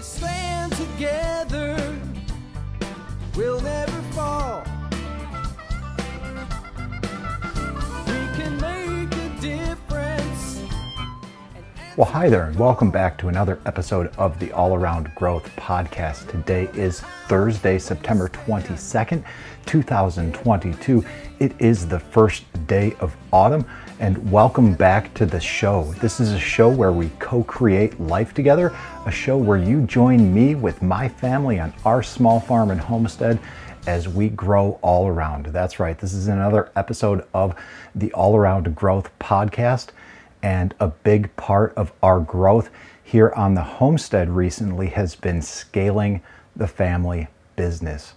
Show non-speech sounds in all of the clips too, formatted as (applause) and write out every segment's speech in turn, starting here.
stand Well, hi there, and welcome back to another episode of the All Around Growth Podcast. Today is Thursday, September 22nd, 2022. It is the first day of autumn, and welcome back to the show. This is a show where we co create life together, a show where you join me with my family on our small farm and homestead as we grow all around. That's right, this is another episode of the All Around Growth Podcast. And a big part of our growth here on the homestead recently has been scaling the family business,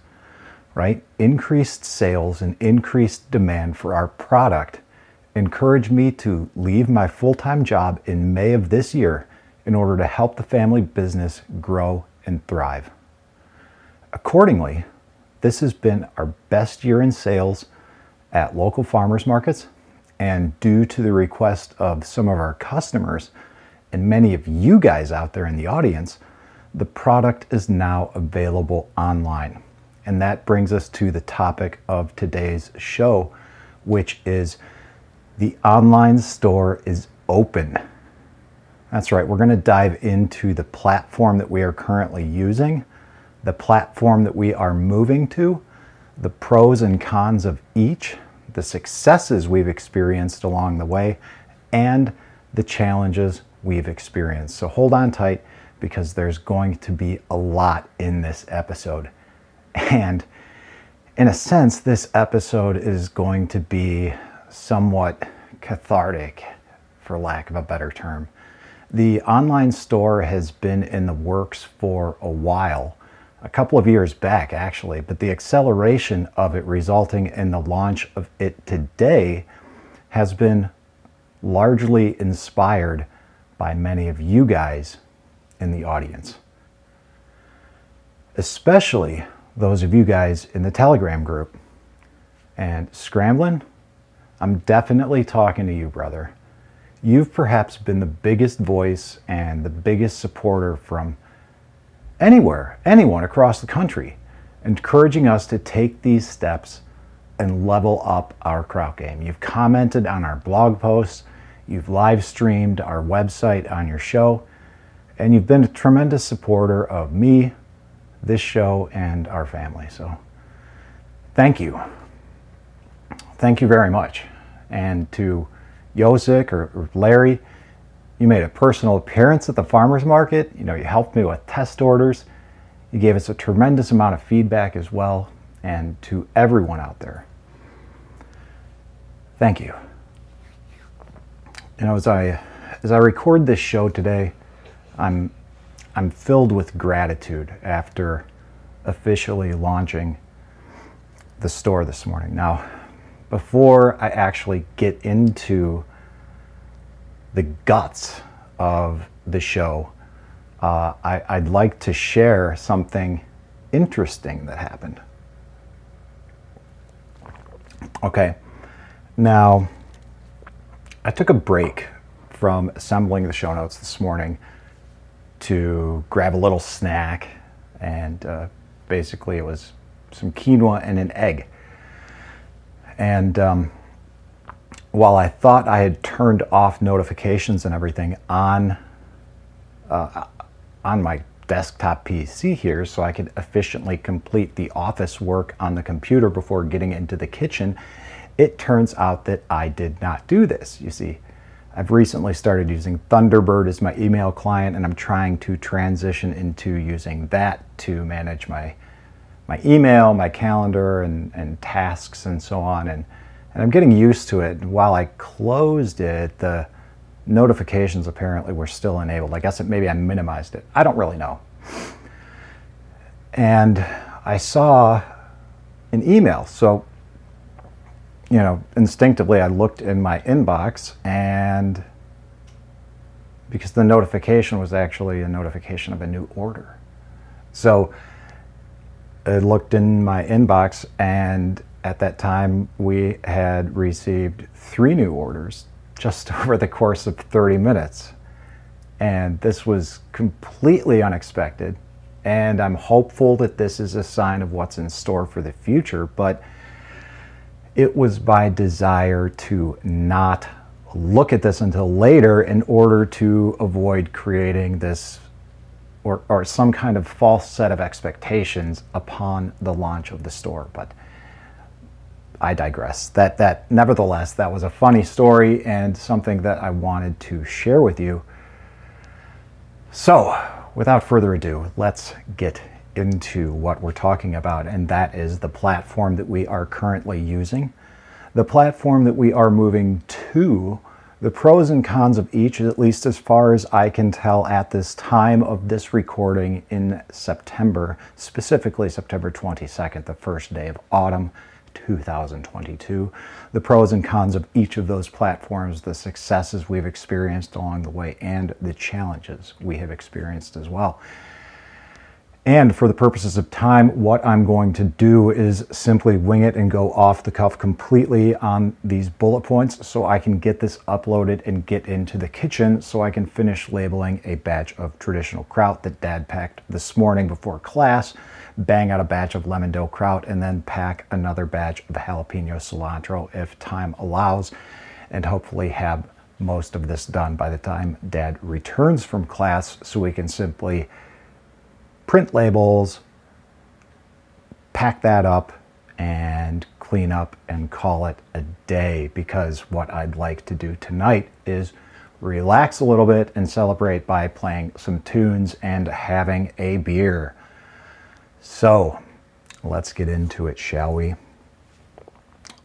right? Increased sales and increased demand for our product encouraged me to leave my full time job in May of this year in order to help the family business grow and thrive. Accordingly, this has been our best year in sales at local farmers markets and due to the request of some of our customers and many of you guys out there in the audience, the product is now available online. And that brings us to the topic of today's show, which is the online store is open. That's right, we're going to dive into the platform that we are currently using, the platform that we are moving to, the pros and cons of each, the successes we've experienced along the way, and the challenges we've experienced. So hold on tight because there's going to be a lot in this episode. And in a sense, this episode is going to be somewhat cathartic, for lack of a better term. The online store has been in the works for a while a couple of years back, actually, but the acceleration of it resulting in the launch of it today has been largely inspired by many of you guys in the audience. Especially those of you guys in the Telegram group. And Scramblin', I'm definitely talking to you, brother. You've perhaps been the biggest voice and the biggest supporter from anywhere, anyone across the country, encouraging us to take these steps and level up our kraut game. You've commented on our blog posts, you've live streamed our website on your show, and you've been a tremendous supporter of me, this show, and our family. So thank you. Thank you very much. And to Yosik or, or Larry, you made a personal appearance at the farmer's market. You know, you helped me with test orders. You gave us a tremendous amount of feedback as well. And to everyone out there, thank you. You know, as I as I record this show today, I'm I'm filled with gratitude after officially launching the store this morning. Now, before I actually get into the guts of the show, uh, I, would like to share something interesting that happened. Okay, now I took a break from assembling the show notes this morning to grab a little snack, and uh, basically it was some quinoa and an egg. And um, while I thought I had turned off notifications and everything on uh, on my desktop PC here so I could efficiently complete the office work on the computer before getting into the kitchen, it turns out that I did not do this. You see, I've recently started using Thunderbird as my email client and I'm trying to transition into using that to manage my my email, my calendar and, and tasks and so on and and I'm getting used to it. While I closed it, the notifications apparently were still enabled. I guess it, maybe I minimized it. I don't really know. And I saw an email. So, you know, instinctively I looked in my inbox and because the notification was actually a notification of a new order. So I looked in my inbox and at that time, we had received three new orders just (laughs) over the course of 30 minutes. And this was completely unexpected. And I'm hopeful that this is a sign of what's in store for the future. But it was by desire to not look at this until later in order to avoid creating this or, or some kind of false set of expectations upon the launch of the store. But I digress. That that nevertheless, that was a funny story and something that I wanted to share with you. So, without further ado, let's get into what we're talking about, and that is the platform that we are currently using, the platform that we are moving to the pros and cons of each, at least as far as I can tell at this time of this recording in September, specifically September 22nd, the first day of autumn 2022. The pros and cons of each of those platforms, the successes we've experienced along the way, and the challenges we have experienced as well. And for the purposes of time, what I'm going to do is simply wing it and go off the cuff completely on these bullet points so I can get this uploaded and get into the kitchen so I can finish labeling a batch of traditional kraut that dad packed this morning before class, bang out a batch of lemon dill kraut, and then pack another batch of jalapeno cilantro if time allows, and hopefully have most of this done by the time dad returns from class so we can simply print labels, pack that up, and clean up and call it a day because what I'd like to do tonight is relax a little bit and celebrate by playing some tunes and having a beer. So let's get into it, shall we?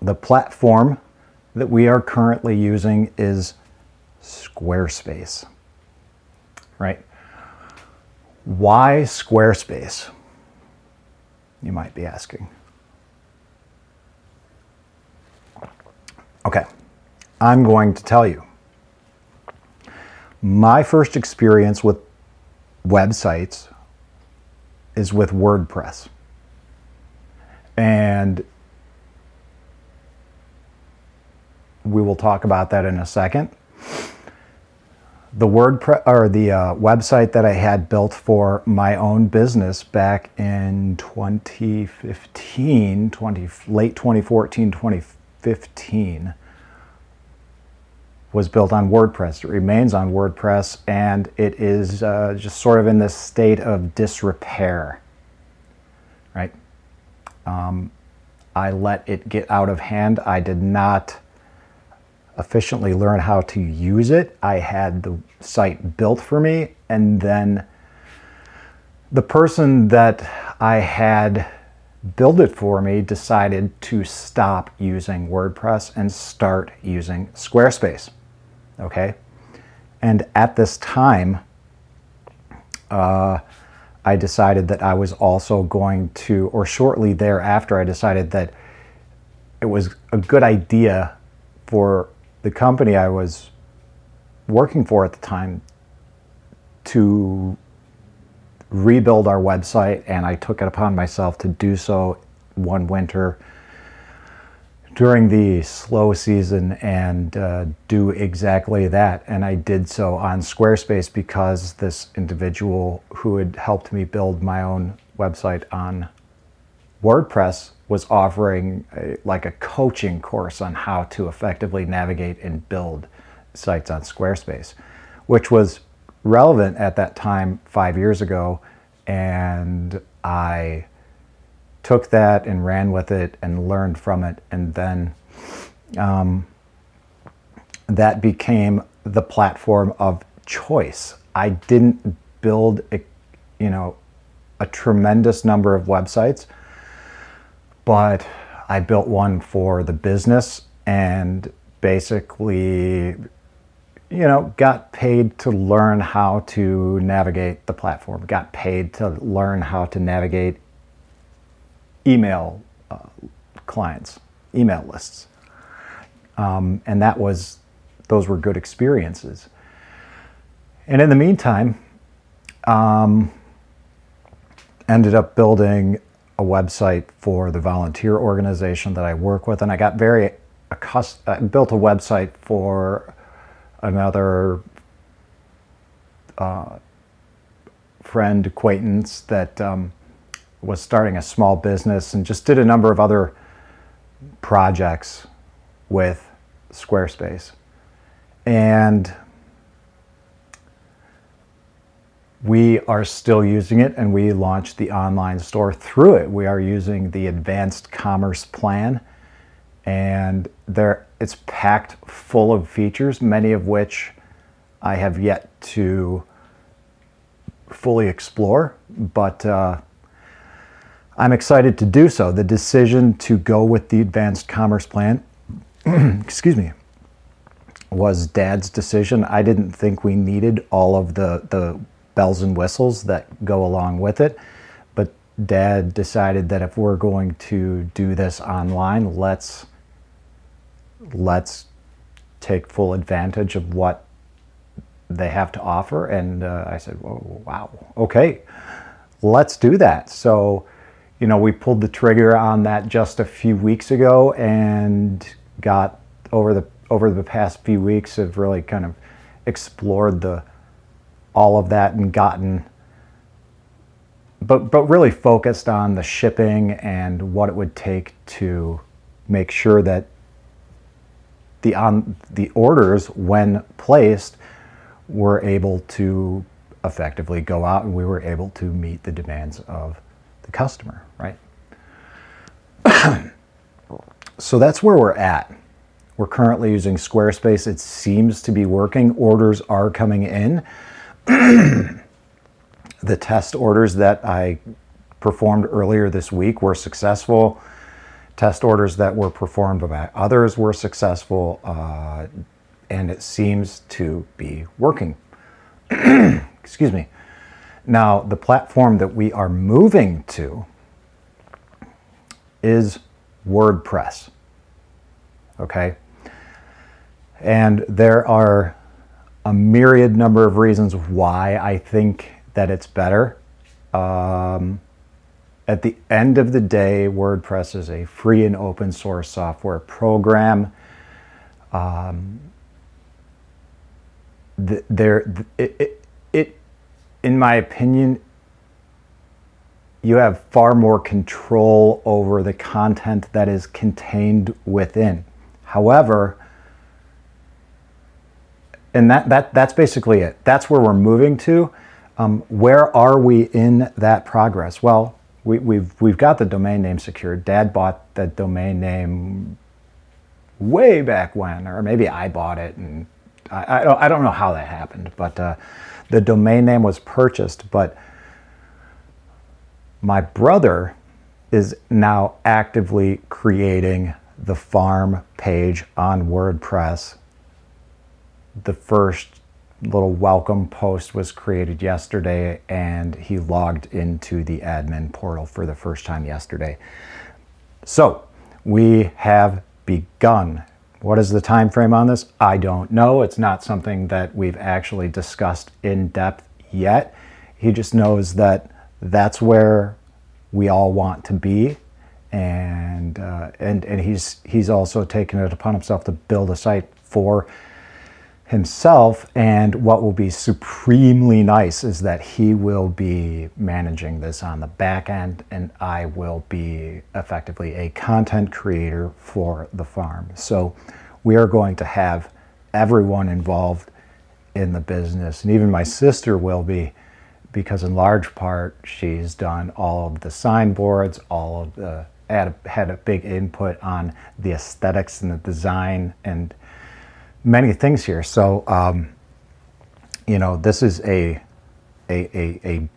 The platform that we are currently using is Squarespace, right? Why Squarespace? You might be asking. Okay, I'm going to tell you. My first experience with websites is with WordPress. And we will talk about that in a second the WordPress or the uh, website that I had built for my own business back in 2015, 20, late 2014, 2015 was built on WordPress. It remains on WordPress and it is uh, just sort of in this state of disrepair, right? Um, I let it get out of hand. I did not efficiently learn how to use it. I had the site built for me, and then the person that I had build it for me decided to stop using WordPress and start using Squarespace. Okay? And at this time, uh, I decided that I was also going to, or shortly thereafter, I decided that it was a good idea for the company I was working for at the time to rebuild our website, and I took it upon myself to do so one winter during the slow season and uh, do exactly that. And I did so on Squarespace because this individual who had helped me build my own website on WordPress was offering a, like a coaching course on how to effectively navigate and build sites on Squarespace, which was relevant at that time five years ago. And I took that and ran with it and learned from it. And then um, that became the platform of choice. I didn't build a, you know, a tremendous number of websites but I built one for the business and basically, you know, got paid to learn how to navigate the platform, got paid to learn how to navigate email uh, clients, email lists. Um, and that was, those were good experiences. And in the meantime, um, ended up building a website for the volunteer organization that I work with, and I got very accustomed. I built a website for another uh, friend acquaintance that um, was starting a small business and just did a number of other projects with Squarespace. And we are still using it and we launched the online store through it. We are using the advanced commerce plan and there it's packed full of features, many of which I have yet to fully explore, but uh, I'm excited to do so. The decision to go with the advanced commerce plan, (clears throat) excuse me, was dad's decision. I didn't think we needed all of the, the bells and whistles that go along with it. But dad decided that if we're going to do this online, let's let's take full advantage of what they have to offer. And uh, I said, Whoa, wow, okay, let's do that. So, you know, we pulled the trigger on that just a few weeks ago and got over the over the past few weeks have really kind of explored the all of that and gotten but but really focused on the shipping and what it would take to make sure that the on the orders when placed were able to effectively go out and we were able to meet the demands of the customer, right? (clears throat) so that's where we're at. We're currently using Squarespace. It seems to be working. Orders are coming in. (clears throat) the test orders that I performed earlier this week were successful. Test orders that were performed by others were successful. Uh, and it seems to be working. (clears throat) Excuse me. Now, the platform that we are moving to is WordPress. Okay? And there are a myriad number of reasons why I think that it's better. Um, at the end of the day, WordPress is a free and open source software program. Um, there it, it, in my opinion you have far more control over the content that is contained within. However and that, that that's basically it. That's where we're moving to. Um, where are we in that progress? Well we, we've we've got the domain name secured. Dad bought the domain name way back when or maybe i bought it and I, I, don't, I don't know how that happened, but uh, the domain name was purchased. But my brother is now actively creating the farm page on WordPress. The first little welcome post was created yesterday, and he logged into the admin portal for the first time yesterday. So we have begun what is the time frame on this? I don't know. It's not something that we've actually discussed in depth yet. He just knows that that's where we all want to be, and uh, and and he's he's also taken it upon himself to build a site for himself. And what will be supremely nice is that he will be managing this on the back end, and I will be effectively a content creator for the farm. So we are going to have everyone involved in the business, and even my sister will be. Because in large part she's done all of the signboards, all of the had a, had a big input on the aesthetics and the design and many things here. So, um, you know, this is a, a, a, a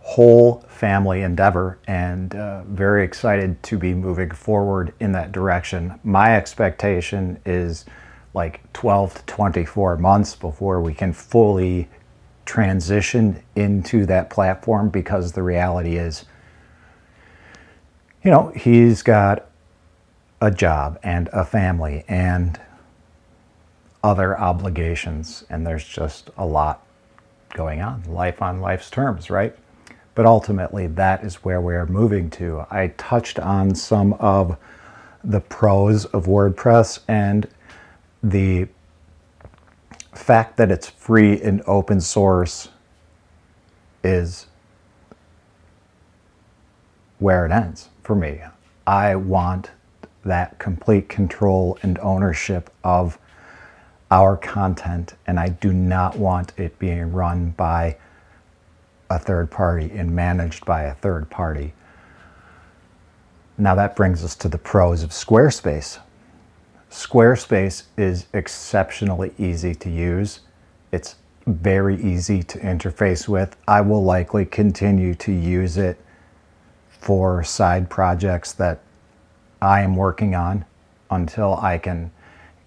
whole family endeavor and uh, very excited to be moving forward in that direction. My expectation is like 12 to 24 months before we can fully transition into that platform because the reality is, you know, he's got a job and a family and other obligations, and there's just a lot going on, life on life's terms, right? But ultimately, that is where we are moving to. I touched on some of the pros of WordPress and the fact that it's free and open source is where it ends for me. I want that complete control and ownership of our content, and I do not want it being run by a third party and managed by a third party. Now, that brings us to the pros of Squarespace. Squarespace is exceptionally easy to use. It's very easy to interface with. I will likely continue to use it for side projects that I am working on until I can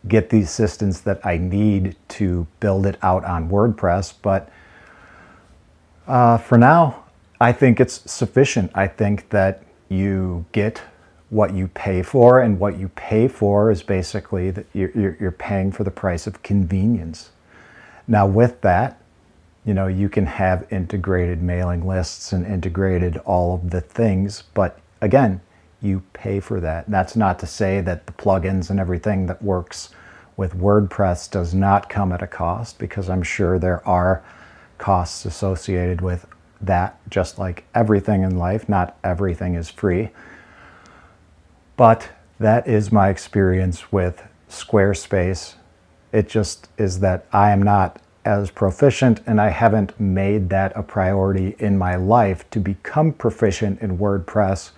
get the assistance that I need to build it out on WordPress. But uh, for now, I think it's sufficient. I think that you get what you pay for, and what you pay for is basically that you're, you're paying for the price of convenience. Now, with that, you know, you can have integrated mailing lists and integrated all of the things, but again, you pay for that. That's not to say that the plugins and everything that works with WordPress does not come at a cost, because I'm sure there are costs associated with that, just like everything in life. Not everything is free. But that is my experience with Squarespace. It just is that I am not as proficient and I haven't made that a priority in my life to become proficient in WordPress.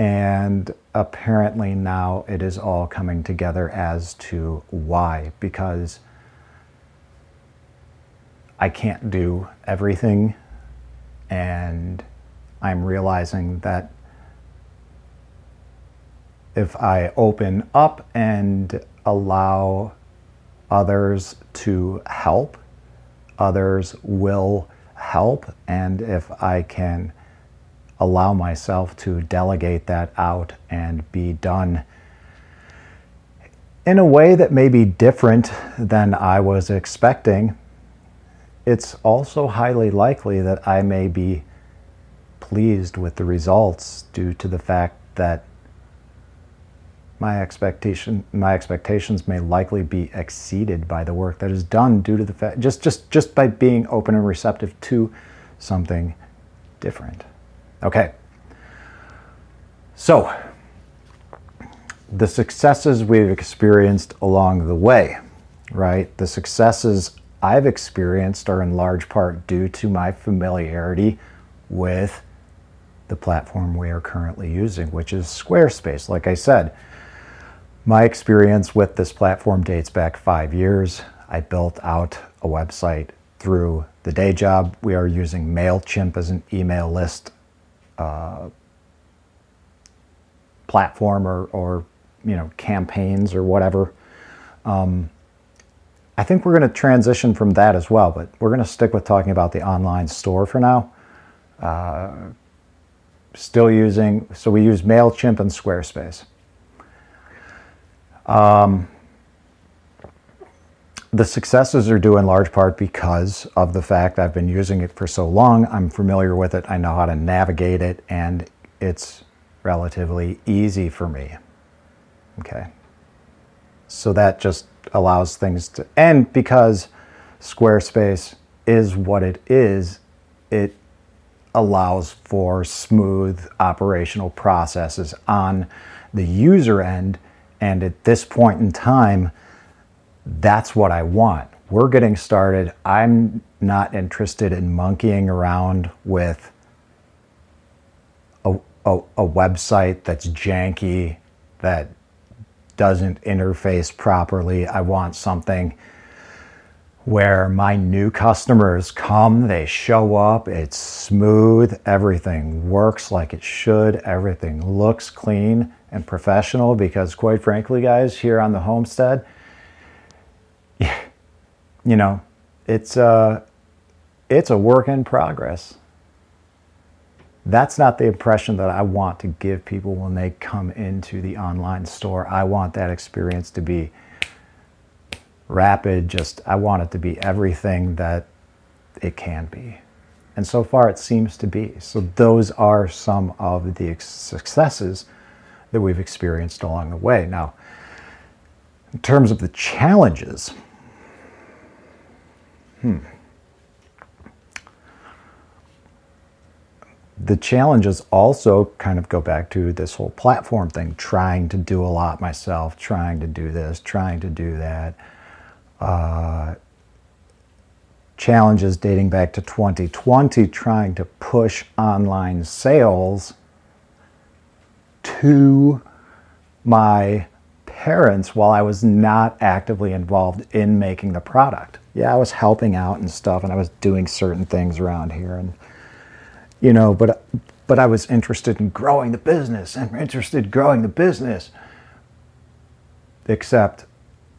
And apparently now it is all coming together as to why. Because I can't do everything. And I'm realizing that if I open up and allow others to help, others will help. And if I can allow myself to delegate that out and be done in a way that may be different than I was expecting, it's also highly likely that I may be pleased with the results due to the fact that my expectation my expectations may likely be exceeded by the work that is done due to the fact just just just by being open and receptive to something different okay so the successes we've experienced along the way right the successes I've experienced are in large part due to my familiarity with the platform we are currently using, which is Squarespace. Like I said, my experience with this platform dates back five years. I built out a website through the day job. We are using MailChimp as an email list platform or, or, you know, campaigns or whatever. Um, I think we're going to transition from that as well, but we're going to stick with talking about the online store for now. Uh, still using, so we use MailChimp and Squarespace. Um, the successes are due in large part because of the fact I've been using it for so long. I'm familiar with it, I know how to navigate it, and it's relatively easy for me. Okay. So that just allows things to, and because Squarespace is what it is, it allows for smooth operational processes on the user end. And at this point in time, that's what I want. We're getting started. I'm not interested in monkeying around with a, a, a website that's janky, that doesn't interface properly. I want something where my new customers come, they show up, it's smooth, everything works like it should, everything looks clean and professional because quite frankly guys here on the homestead (laughs) you know it's a uh, it's a work in progress that's not the impression that I want to give people when they come into the online store. I want that experience to be rapid, just I want it to be everything that it can be. And so far it seems to be. So those are some of the successes that we've experienced along the way. Now, in terms of the challenges, the challenges also kind of go back to this whole platform thing trying to do a lot myself trying to do this trying to do that. Uh, challenges dating back to 2020 trying to push online sales to my parents while I was not actively involved in making the product. Yeah, I was helping out and stuff and I was doing certain things around here and you know, but but I was interested in growing the business and interested in growing the business. Except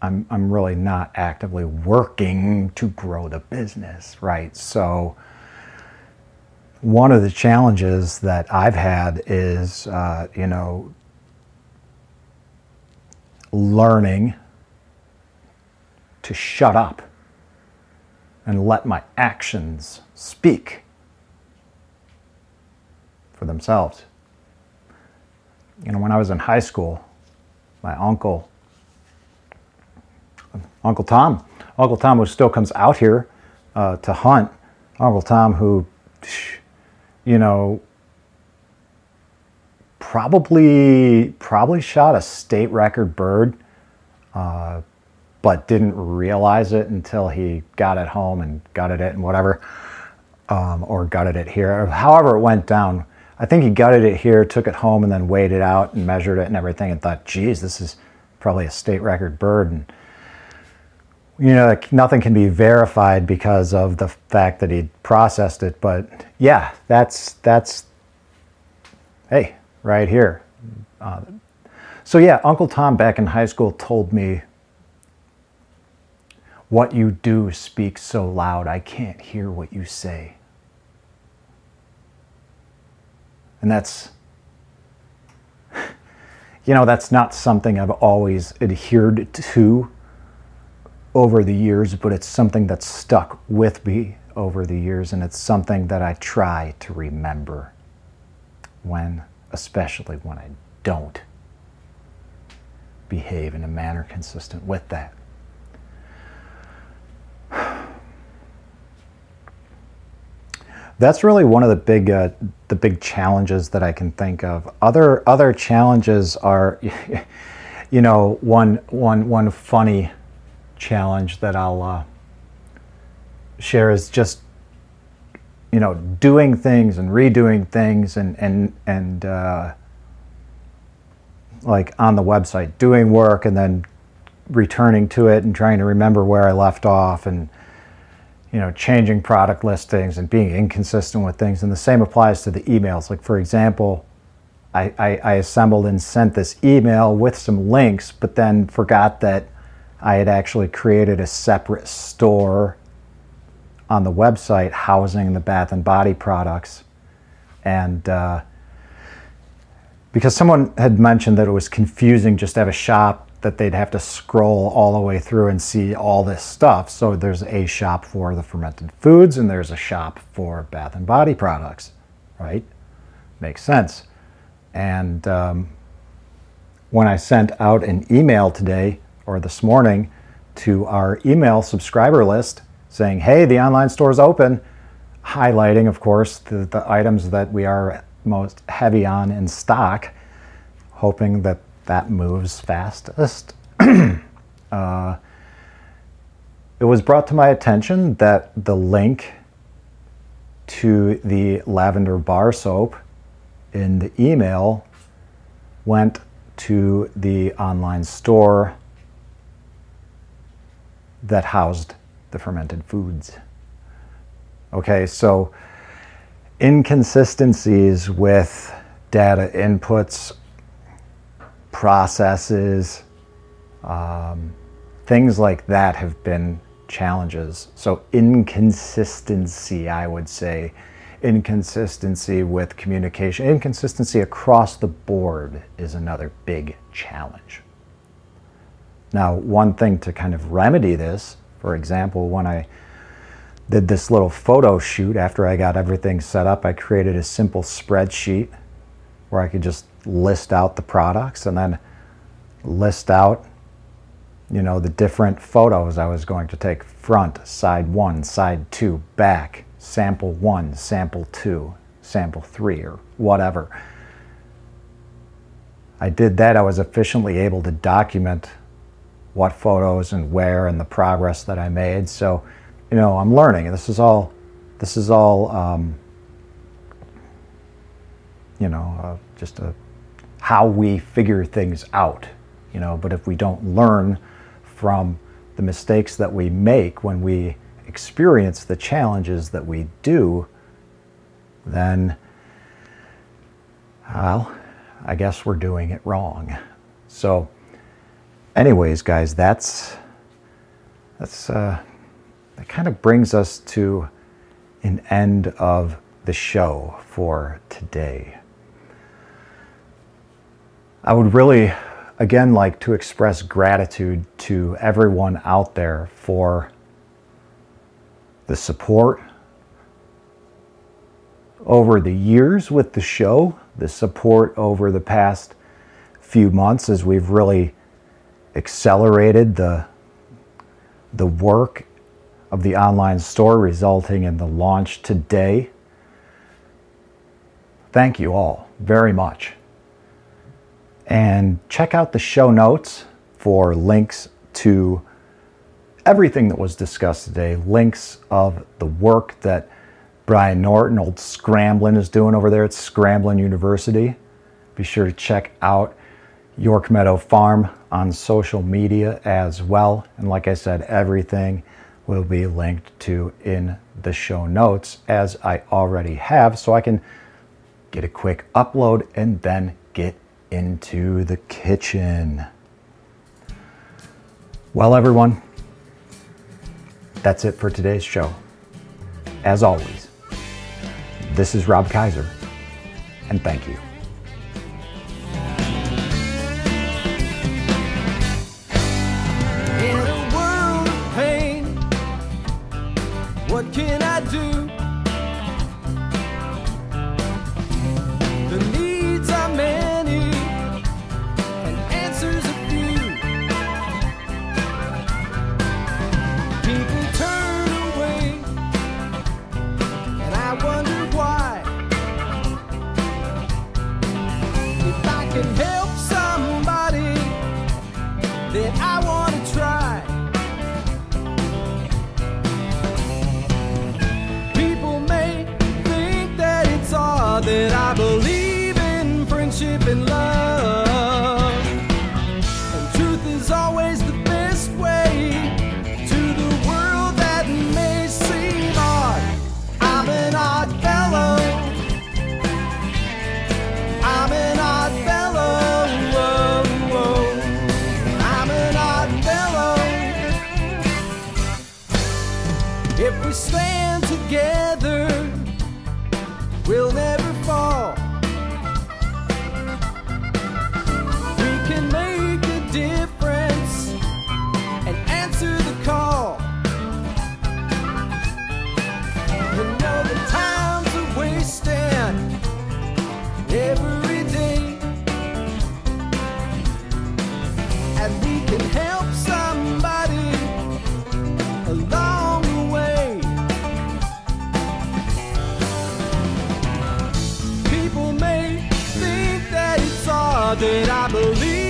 I'm I'm really not actively working to grow the business, right? So one of the challenges that I've had is, uh, you know, learning to shut up and let my actions speak for themselves. You know, when I was in high school, my uncle, Uncle Tom, Uncle Tom, who still comes out here uh, to hunt, Uncle Tom, who, you know, probably probably shot a state record bird, uh, but didn't realize it until he got it home and gutted it and whatever, um, or gutted it here. However, it went down. I think he gutted it here, took it home, and then weighed it out and measured it and everything, and thought, "Geez, this is probably a state record bird." And you know, like nothing can be verified because of the fact that he processed it. But yeah, that's that's hey, right here. Uh, so, yeah, Uncle Tom back in high school told me, What you do speaks so loud, I can't hear what you say. And that's, (laughs) you know, that's not something I've always adhered to over the years, but it's something that's stuck with me over the years, and it's something that I try to remember when especially when I don't behave in a manner consistent with that. That's really one of the big uh, the big challenges that I can think of. Other other challenges are, (laughs) you know, one one one funny challenge that I'll uh, share is just you know, doing things and redoing things and and and uh, like on the website, doing work and then returning to it and trying to remember where I left off and you know changing product listings and being inconsistent with things. And the same applies to the emails. Like for example, I, I, I assembled and sent this email with some links, but then forgot that I had actually created a separate store on the website housing the Bath and Body products, and uh, because someone had mentioned that it was confusing just to have a shop that they'd have to scroll all the way through and see all this stuff. So there's a shop for the fermented foods and there's a shop for bath and body products, right? Makes sense. And um, when I sent out an email today or this morning to our email subscriber list, saying, hey, the online store is open, highlighting, of course, the, the items that we are most heavy on in stock, hoping that that moves fastest. (clears throat) uh, it was brought to my attention that the link to the lavender bar soap in the email went to the online store that housed the fermented foods. Okay, so inconsistencies with data inputs, processes, um, things like that have been challenges. So, inconsistency, I would say, inconsistency with communication, inconsistency across the board is another big challenge. Now, one thing to kind of remedy this for example, when I did this little photo shoot after I got everything set up, I created a simple spreadsheet where I could just list out the products and then list out you know, the different photos I was going to take front, side one, side two, back, sample one, sample two, sample three, or whatever. I did that, I was efficiently able to document what photos and where and the progress that I made. So, you know, I'm learning. This is all, this is all, um, you know, uh, just a, how we figure things out, you know. But if we don't learn from the mistakes that we make when we experience the challenges that we do, then, well, I guess we're doing it wrong. So, anyways, guys, that's that's uh, that kind of brings us to an end of the show for today. I would really, again, like to express gratitude to everyone out there for the support over the years with the show, the support over the past few months as we've really accelerated the, the work of the online store, resulting in the launch today. Thank you all very much. And check out the show notes for links to everything that was discussed today, links of the work that Brian Norton, old Scramblin, is doing over there at Scramblin University. Be sure to check out York Meadow Farm on social media as well. And like I said, everything will be linked to in the show notes as I already have, so I can get a quick upload and then get into the kitchen. Well, everyone, that's it for today's show. As always, this is Rob Kaiser, and thank you. That I believe